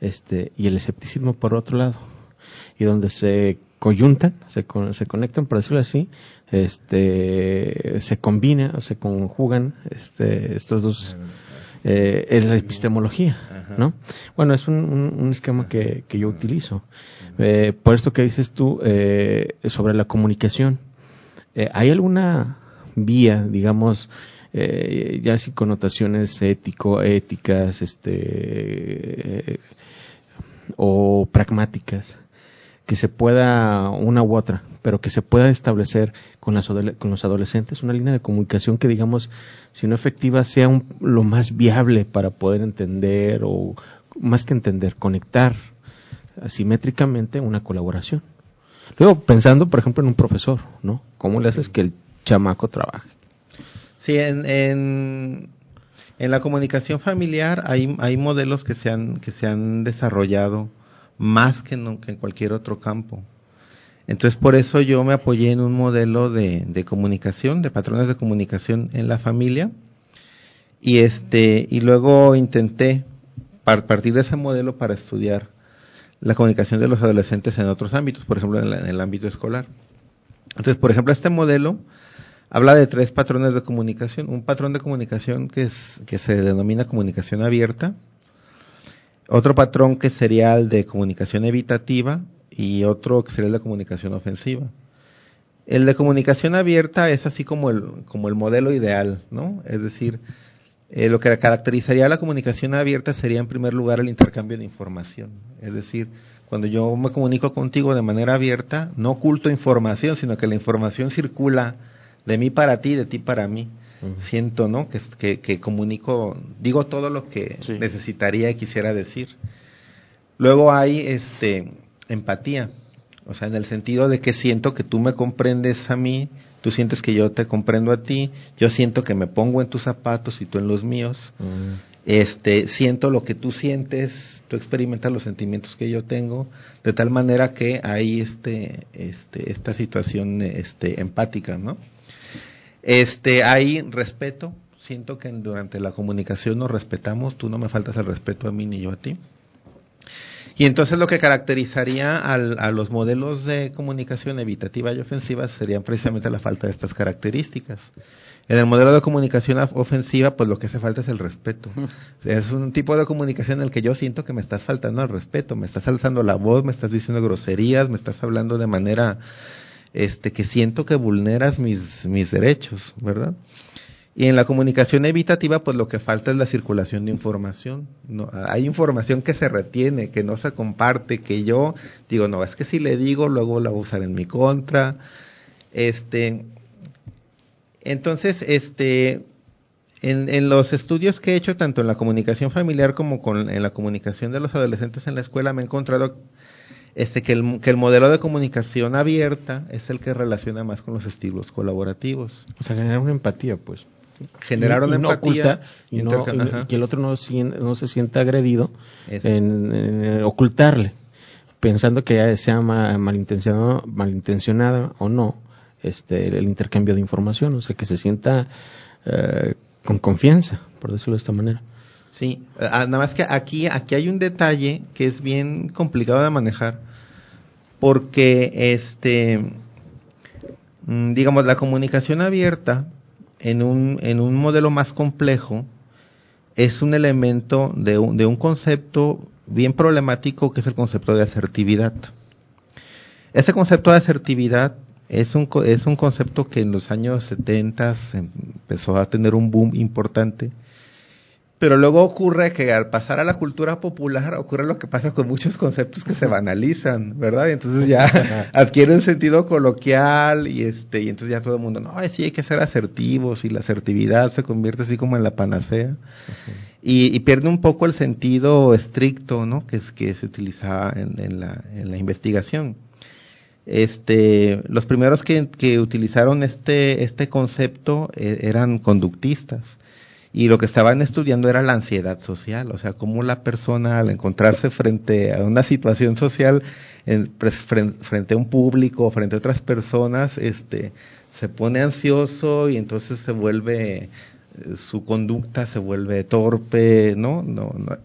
C: este, y el escepticismo por otro lado. Y donde se coyuntan, se, se conectan, por decirlo así, este, se combina o se conjugan este, estos dos, eh, es la epistemología, ¿no? Bueno, es un, esquema que, que, yo utilizo. Eh, por esto que dices tú eh, sobre la comunicación, eh, ¿hay alguna vía, digamos, ya sin connotaciones ético, éticas, este, o pragmáticas, que se pueda, una u otra, pero que se pueda establecer con, las, con los adolescentes, una línea de comunicación que, digamos, si no efectiva, sea lo más viable para poder entender o, más que entender, conectar asimétricamente una colaboración. Luego, pensando, por ejemplo, en un profesor, ¿no? ¿Cómo le haces que el chamaco trabaje?
E: Sí, en, en, en la comunicación familiar hay, hay modelos que se han, que se han desarrollado más que, en cualquier otro campo. Entonces, por eso yo me apoyé en un modelo de, comunicación, de patrones de comunicación en la familia, y este, y luego intenté partir de ese modelo para estudiar la comunicación de los adolescentes en otros ámbitos, por ejemplo, en, el ámbito escolar. Entonces, por ejemplo, este modelo habla de tres patrones de comunicación. Un patrón de comunicación que, es, que se denomina comunicación abierta, otro patrón que sería el de comunicación evitativa y otro que sería el de comunicación ofensiva. El de comunicación abierta es así como el, como el modelo ideal, ¿no? Es decir, eh, lo que caracterizaría la comunicación abierta sería en primer lugar el intercambio de información. Es decir, cuando yo me comunico contigo de manera abierta, no oculto información, sino que la información circula de mí para ti, de ti para mí siento, ¿no? Que, que, comunico, digo todo lo que necesitaría y quisiera decir. Luego hay este empatía, o sea, en el sentido de que siento que tú me comprendes a mí, tú sientes que yo te comprendo a ti, yo siento que me pongo en tus zapatos y tú en los míos. Este, siento lo que tú sientes, tú experimentas los sentimientos que yo tengo, de tal manera que hay este, este, esta situación, este, empática, ¿no? Este, hay respeto. Siento que durante la comunicación nos respetamos. Tú no me faltas el respeto a mí ni yo a ti. Y entonces lo que caracterizaría a los modelos de comunicación evitativa y ofensiva serían precisamente la falta de estas características. En el modelo de comunicación ofensiva, pues lo que hace falta es el respeto. es un tipo de comunicación en el que yo siento que me estás faltando el respeto, me estás alzando la voz, me estás diciendo groserías, me estás hablando de manera este, que siento que vulneras mis, mis derechos, ¿verdad? Y en la comunicación evitativa, pues lo que falta es la circulación de información. Hay información que se retiene, que no se comparte, que yo digo, no, es que si le digo, luego la voy a usar en mi contra. Este, entonces, este, en, en, los estudios que he hecho, tanto en la comunicación familiar como con, en la comunicación de los adolescentes en la escuela, me he encontrado este, que, el, que el modelo de comunicación abierta es el que relaciona más con los estilos colaborativos.
C: O sea, generar una empatía, pues.
E: Generar una empatía.
C: y, que el otro no, no se sienta agredido en, ocultarle, pensando que ya sea malintencionado, malintencionada o no este, el intercambio de información, o sea, que se sienta eh, con confianza, por decirlo de esta manera.
E: Sí, ah, nada más que aquí, aquí hay un detalle que es bien complicado de manejar, porque este, mm, digamos, la comunicación abierta en un, en un modelo más complejo es un elemento de un, de un concepto bien problemático que es el concepto de asertividad. Ese concepto de asertividad es un, es un concepto que en los años 70 empezó a tener un boom importante Pero luego ocurre que al pasar a la cultura popular ocurre lo que pasa con muchos conceptos que se banalizan, ¿verdad? Y entonces ya adquiere un sentido coloquial y este y entonces ya todo el mundo, no, sí hay que ser asertivos y la asertividad se convierte así como en la panacea. y, pierde un poco el sentido estricto, ¿no? Que es que se utilizaba en, la, en la investigación. Este, los primeros que, que utilizaron este, este concepto eh, eran conductistas y lo que estaban estudiando era la ansiedad social, o sea, cómo la persona al encontrarse frente a una situación social, frente a un público, frente a otras personas, este, se pone ansioso y entonces se vuelve, eh, su conducta se vuelve torpe, ¿no? No, no.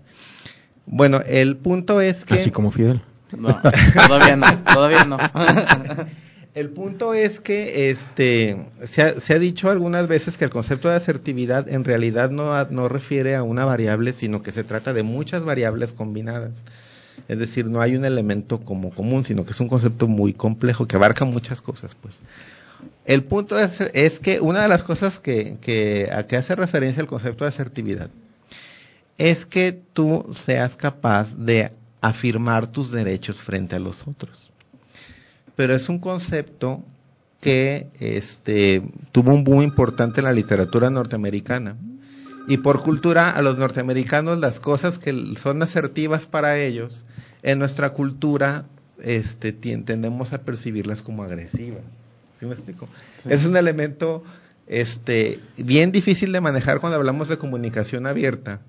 E: Bueno, el punto es que...
C: Así como Fidel.
D: No, todavía no, todavía no.
E: El punto es que este, se ha, dicho algunas veces que el concepto de asertividad en realidad no, no refiere a una variable, sino que se trata de muchas variables combinadas. Es decir, no hay un elemento como común, sino que es un concepto muy complejo que abarca muchas cosas, pues. El punto es, que una de las cosas que, que, a que hace referencia el concepto de asertividad es que tú seas capaz de afirmar tus derechos frente a los otros pero es un concepto que este, tuvo un boom importante en la literatura norteamericana. Y por cultura, a los norteamericanos las cosas que son asertivas para ellos, en nuestra cultura este, tendemos a percibirlas como agresivas. ¿Sí me explico? Es un elemento este, bien difícil de manejar cuando hablamos de comunicación abierta,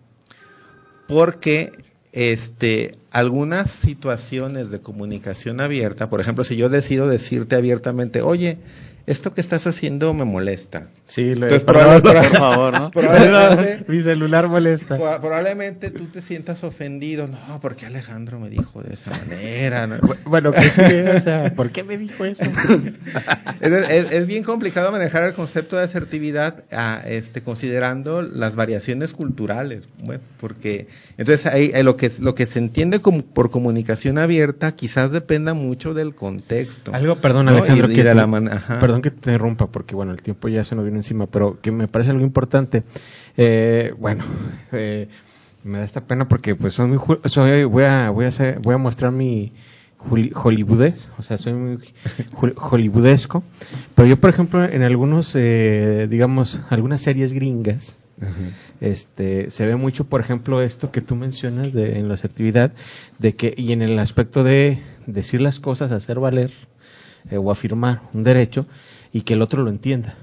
E: porque este, algunas situaciones de comunicación abierta, por ejemplo, si yo decido decirte abiertamente, oye, esto que estás haciendo me molesta.
C: Sí, lo Entonces, por favor, ¿no? Probablemente, Mi celular molesta.
E: Probablemente tú te sientas ofendido. No, porque Alejandro me dijo de esa manera?
C: Bueno, que sí, o sea, ¿por qué me dijo eso?
E: es, bien complicado manejar el concepto de asertividad a, este, considerando las variaciones culturales. Bueno, porque entonces ahí, lo, que, lo que se entiende como, por comunicación abierta quizás dependa mucho del contexto.
C: Algo, perdón, Alejandro, que de la perdón que te interrumpa, porque bueno, el tiempo ya se nos viene encima, pero que me parece algo importante. Eh, bueno, eh, me da esta pena porque pues soy muy, soy, voy a, voy a hacer, voy a mostrar mi hollywoodés, o sea, soy muy hollywoodesco, pero yo por ejemplo en algunos, eh, digamos, algunas series gringas, este se ve mucho por ejemplo esto que tú mencionas de, en la asertividad de que y en el aspecto de decir las cosas hacer valer eh, o afirmar un derecho y que el otro lo entienda.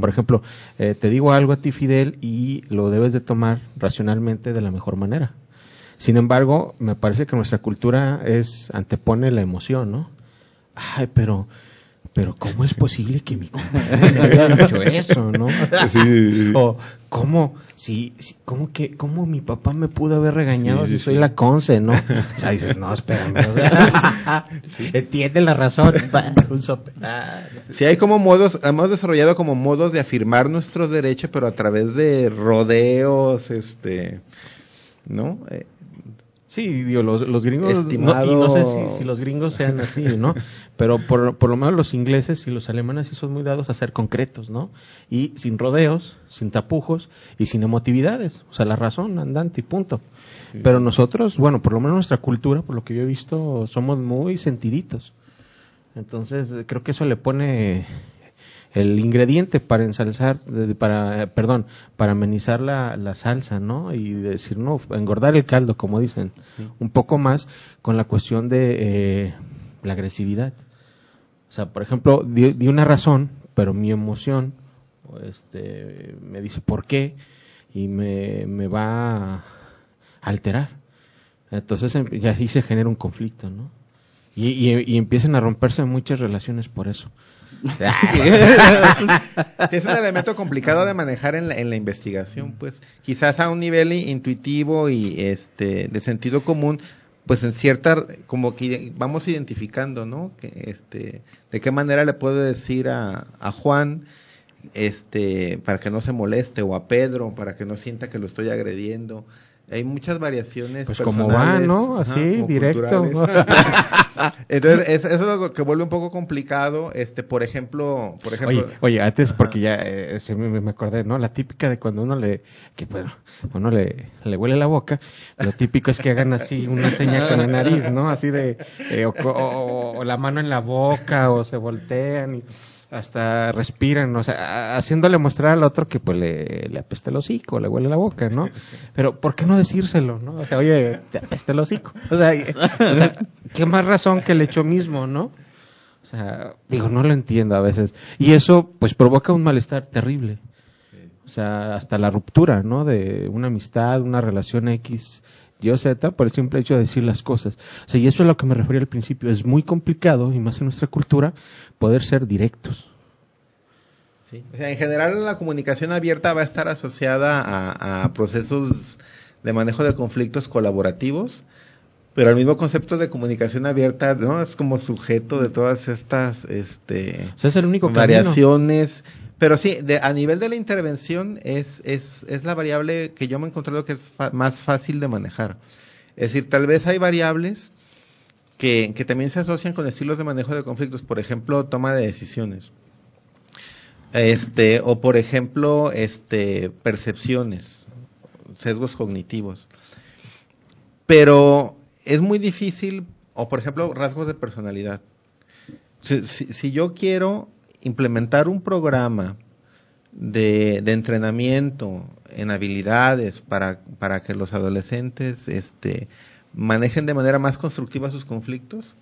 C: Por ejemplo, eh, te digo algo a ti, Fidel, y lo debes de tomar racionalmente de la mejor manera. Sin embargo, me parece que nuestra cultura es antepone la emoción, ¿no? Ay, pero pero ¿cómo es posible que mi compañero me haya dicho eso, no? O ¿cómo, si, cómo que, cómo mi papá me pudo haber regañado si soy la conce, no? O sea, dices, no, espérame, entiende la razón.
E: sí, hay como modos, hemos desarrollado como modos de afirmar nuestros derechos, pero a través de rodeos, este, ¿no? Eh,
C: Sí, digo, los, los gringos, no, y no sé si, los gringos sean así, ¿no? Pero por, por, lo menos los ingleses y los alemanes sí son muy dados a ser concretos, ¿no? Y sin rodeos, sin tapujos y sin emotividades. O sea, la razón andante y punto. Pero nosotros, bueno, por lo menos nuestra cultura, por lo que yo he visto, somos muy sentiditos. Entonces, creo que eso le pone el ingrediente para ensalzar, para, perdón, para amenizar la, la, salsa, ¿no? Y decir, no, engordar el caldo, como dicen, un poco más con la cuestión de eh, la agresividad. O sea, por ejemplo, di, una razón, pero mi emoción este, me dice por qué y me, me va a alterar. Entonces em, ya ahí se genera un conflicto, ¿no? Y, y, y empiezan a romperse muchas relaciones por eso.
E: es un elemento complicado de manejar en la, en la, investigación, pues quizás a un nivel intuitivo y este de sentido común, pues en cierta como que vamos identificando, ¿no? Que este de qué manera le puedo decir a, a Juan este, para que no se moleste, o a Pedro, para que no sienta que lo estoy agrediendo. Hay muchas variaciones.
C: Pues como va, ¿no? Así, directo.
E: Entonces, eso, es lo que vuelve un poco complicado. Este, por ejemplo, por ejemplo.
C: Oye, oye antes, porque ya eh, me, acordé, ¿no? La típica de cuando uno le, que bueno, uno le, le huele la boca, lo típico es que hagan así una señal con la nariz, ¿no? Así de, eh, o, la mano en la boca, o se voltean y hasta respiran, o sea, haciéndole mostrar al otro que pues le, le apesta el hocico, le huele la boca, ¿no? Pero ¿por qué no decírselo, no? O sea, oye, te apesta el hocico. O sea, qué más razón que el hecho mismo, ¿no? O sea, digo, no lo entiendo a veces. Y eso pues provoca un malestar terrible. O sea, hasta la ruptura, ¿no? De una amistad, una relación X, Y o Z, por el simple hecho de decir las cosas. O sea, y eso es a lo que me refería al principio. Es muy complicado, y más en nuestra cultura, poder ser directos.
E: Sí. O sea, en general la comunicación abierta va a estar asociada a, procesos de manejo de conflictos colaborativos, pero el mismo concepto de comunicación abierta no es como sujeto de todas estas este
C: es el único
E: variaciones pero sí de, a nivel de la intervención es, es, es la variable que yo me he encontrado que es más fácil de manejar es decir tal vez hay variables que, también se asocian con estilos de manejo de conflictos, por ejemplo, toma de decisiones. Este, o por ejemplo, este, percepciones, sesgos cognitivos. Pero es muy difícil, o por ejemplo, rasgos de personalidad. Si, si, yo quiero implementar un programa de, de, entrenamiento en habilidades para, para que los adolescentes este, manejen de manera más constructiva sus conflictos,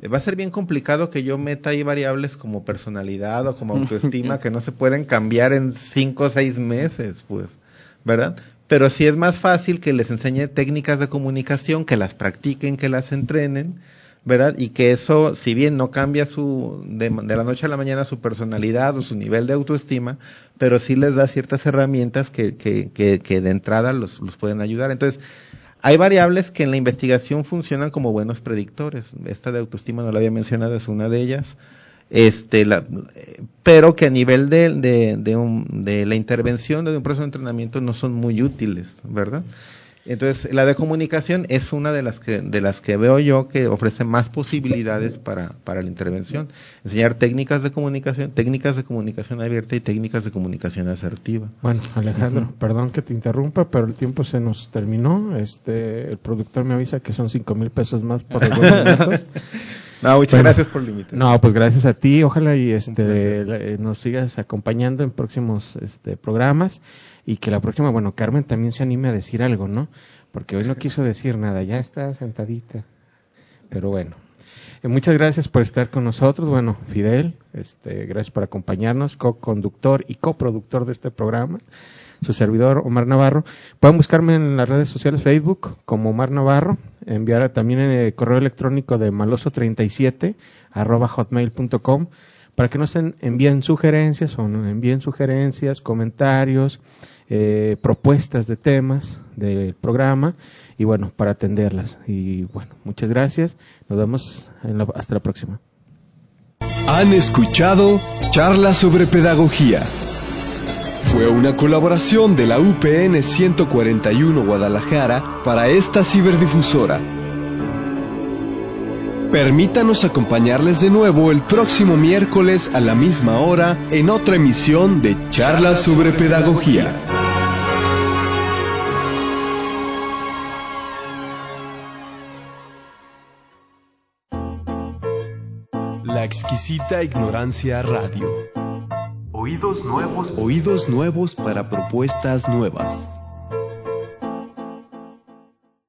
E: eh, va a ser bien complicado que yo meta ahí variables como personalidad o como autoestima que no se pueden cambiar en cinco o seis meses, pues, ¿verdad? Pero sí es más fácil que les enseñe técnicas de comunicación, que las practiquen, que las entrenen, ¿verdad? Y que eso, si bien no cambia su, de, la noche a la mañana su personalidad o su nivel de autoestima, pero sí les da ciertas herramientas que, que, que, que de entrada los, los pueden ayudar. Entonces, hay variables que en la investigación funcionan como buenos predictores. Esta de autoestima no la había mencionado, es una de ellas. Este, la, pero que a nivel de, de, de, la intervención de un proceso de entrenamiento no son muy útiles, ¿verdad? Entonces, la de comunicación es una de las que, de las que veo yo que ofrece más posibilidades para, para la intervención. Enseñar técnicas de comunicación, técnicas de comunicación abierta y técnicas de comunicación asertiva.
C: Bueno, Alejandro, perdón que te interrumpa, pero el tiempo se nos terminó. Este, el productor me avisa que son cinco mil pesos más por los minutos.
E: No, muchas gracias por el
C: No, pues gracias a ti. Ojalá y este nos sigas acompañando en próximos este, programas y que la próxima, bueno, Carmen también se anime a decir algo, ¿no? Porque hoy no quiso decir nada, ya está sentadita. Pero bueno, eh, muchas gracias por estar con nosotros. Bueno, Fidel, este, gracias por acompañarnos, co-conductor y coproductor de este programa. Su servidor, Omar Navarro. Pueden buscarme en las redes sociales Facebook como Omar Navarro, enviar también el correo electrónico de maloso37 arroba hotmail.com para que nos envíen sugerencias o nos envíen sugerencias, comentarios, eh, propuestas de temas del programa y bueno, para atenderlas. Y bueno, muchas gracias. Nos vemos hasta la próxima.
A: Han escuchado charlas sobre pedagogía. Fue una colaboración de la UPN 141 Guadalajara para esta ciberdifusora. Permítanos acompañarles de nuevo el próximo miércoles a la misma hora en otra emisión de Charlas sobre Pedagogía. La exquisita ignorancia radio. Oídos nuevos. Oídos nuevos para propuestas nuevas.